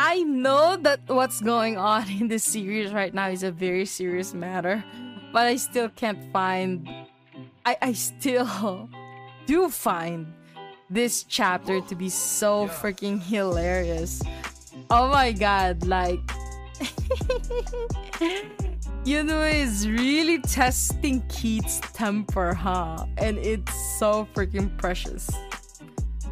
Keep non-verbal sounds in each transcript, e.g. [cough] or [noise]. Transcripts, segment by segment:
I know that what's going on in this series right now is a very serious matter, but I still can't find. I, I still [laughs] do find this chapter to be so freaking hilarious. Oh my god, like. [laughs] Yunwoo is really testing Keith's temper, huh? And it's so freaking precious.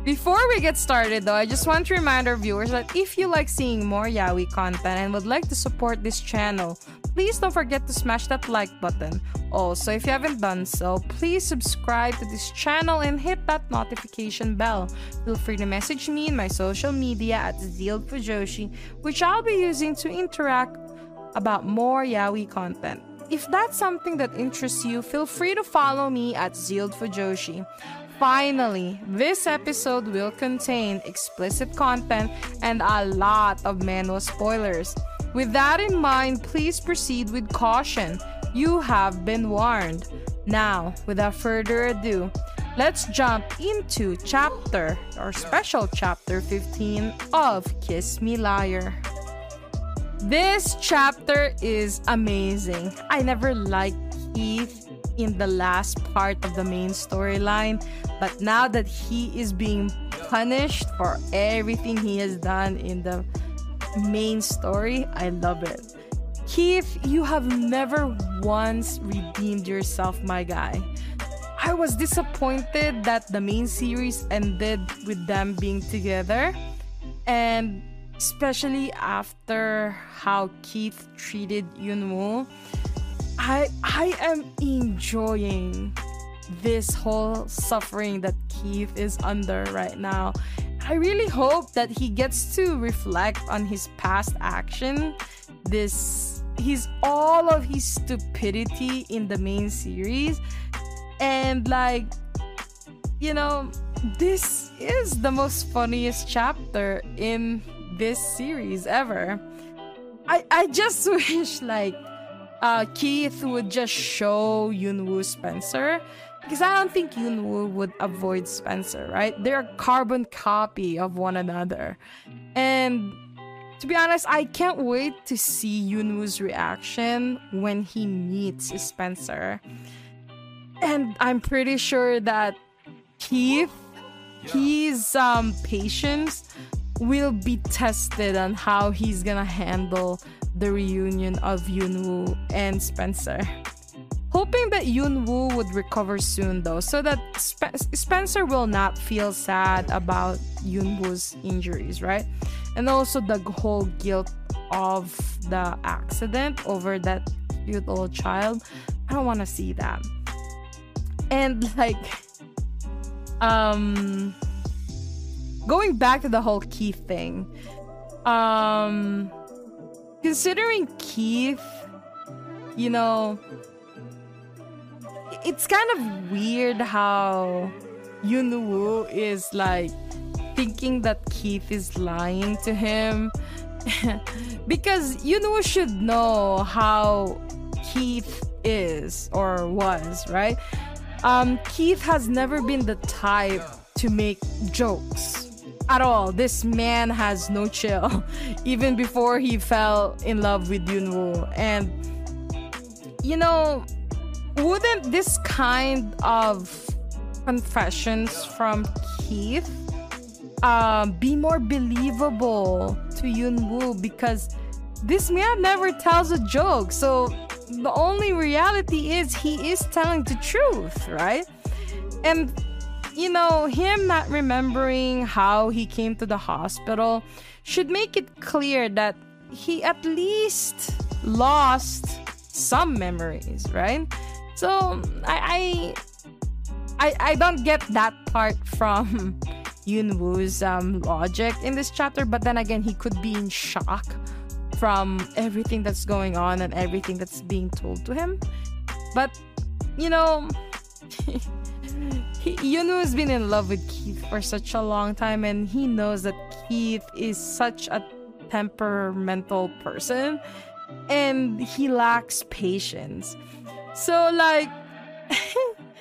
Before we get started though, I just want to remind our viewers that if you like seeing more yaoi content and would like to support this channel, please don't forget to smash that like button. Also, if you haven't done so, please subscribe to this channel and hit that notification bell. Feel free to message me in my social media at Zealed Fujoshi, which I'll be using to interact about more yaoi content. If that's something that interests you, feel free to follow me at Zealed. Finally, this episode will contain explicit content and a lot of manhwa spoilers. With that in mind, please proceed with caution. You have been warned. Now, without further ado, let's jump into chapter or special chapter 15 of Kiss Me Liar. This chapter is amazing. I never liked Keith in the last part of the main storyline, but now that he is being punished for everything he has done in the main story, I love it. Keith, you have never once redeemed yourself, my guy. I was disappointed that the main series ended with them being together, and especially after how Keith treated Yunwoo. I I am enjoying this whole suffering that Keith is under right now. I really hope that he gets to reflect on his past action. This he's all of his stupidity in the main series and like you know this is the most funniest chapter in this series ever. I I just [laughs] wish like uh, Keith would just show Yunwoo Spencer because I don't think Yunwoo would avoid Spencer, right? They're a carbon copy of one another. And to be honest, I can't wait to see Yunwoo's reaction when he meets Spencer. And I'm pretty sure that Keith, his um, patience will be tested on how he's gonna handle the reunion of Yunwoo and Spencer. Hoping that Yunwoo would recover soon though, so that Sp- Spencer will not feel sad about Yunwoo's injuries, right? And also the whole guilt of the accident over that cute old child. I don't want to see that. And like um going back to the whole Keith thing. Um considering Keith, you know, it's kind of weird how Yunwoo is like thinking that Keith is lying to him. [laughs] because Yunwoo should know how Keith is or was, right? Um, Keith has never been the type to make jokes at all. This man has no chill, [laughs] even before he fell in love with Yunwoo. And you know, wouldn't this kind of confessions from Keith um, be more believable to Yunwoo? Because this man never tells a joke. So the only reality is he is telling the truth, right? And you know, him not remembering how he came to the hospital should make it clear that he at least lost some memories, right? So I I I, I don't get that part from [laughs] Yunwoo's um, logic in this chapter, but then again, he could be in shock from everything that's going on and everything that's being told to him. But, you know, [laughs] Yunwoo has been in love with Keith for such a long time, and he knows that Keith is such a temperamental person and he lacks patience. So, like, [laughs]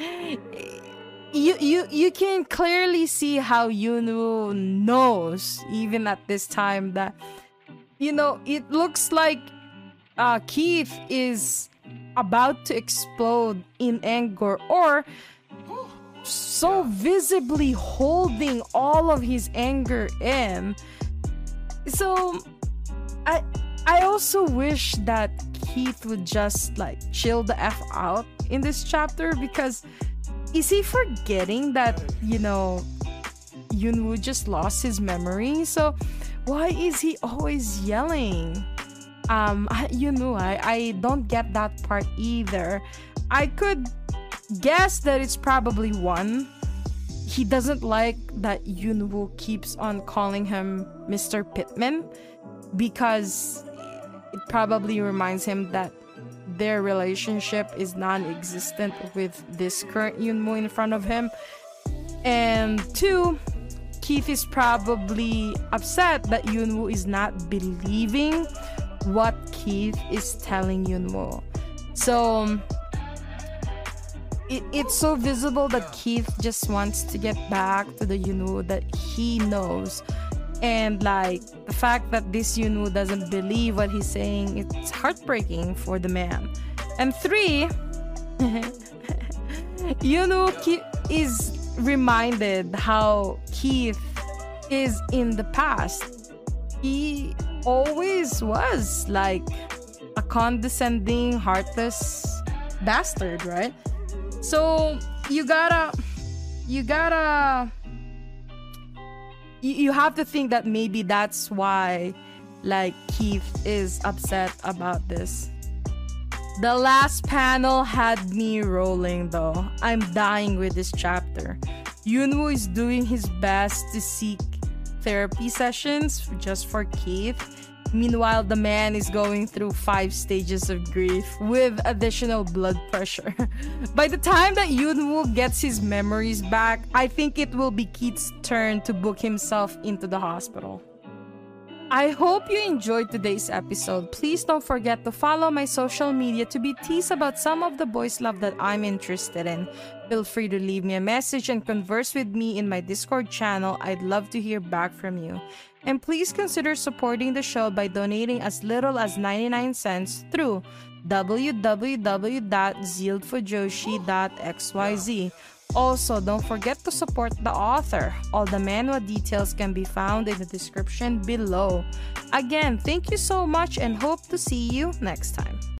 you you you can clearly see how Yunwoo knows even at this time that you know it looks like uh, Keith is about to explode in anger or so visibly holding all of his anger in. So I I also wish that Keith would just like chill the F out in this chapter because is he forgetting that, you know, Yunwoo just lost his memory? So why is he always yelling? Um, know, I, I don't get that part either. I could guess that it's probably one. He doesn't like that Yunwoo keeps on calling him Mr. Pittman because it probably reminds him that their relationship is non-existent with this current Yunwoo in front of him. And two, Keith is probably upset that Yunwoo is not believing what Keith is telling Yunwoo. So it, it's so visible that Keith just wants to get back to the Yunwoo that he knows. And like the fact that this Yunwoo doesn't believe what he's saying, it's heartbreaking for the man. And three, [laughs] Yunwoo is reminded how Keith is in the past. He always was like a condescending, heartless bastard, right? So you gotta, you gotta, you, you have to think that maybe that's why, like, Keith is upset about this. The last panel had me rolling though. I'm dying with this chapter. Yunwoo is doing his best to seek therapy sessions just for Keith. Meanwhile, the man is going through five stages of grief with additional blood pressure. [laughs] By the time that Yunwoo gets his memories back, I think it will be Keith's turn to book himself into the hospital. I hope you enjoyed today's episode. Please don't forget to follow my social media to be teased about some of the boys' love that I'm interested in. Feel free to leave me a message and converse with me in my Discord channel. I'd love to hear back from you. And please consider supporting the show by donating as little as 99 cents through www.zieldfujoshi.xyz. Also, don't forget to support the author. All the manhwa details can be found in the description below. Again, thank you so much and hope to see you next time.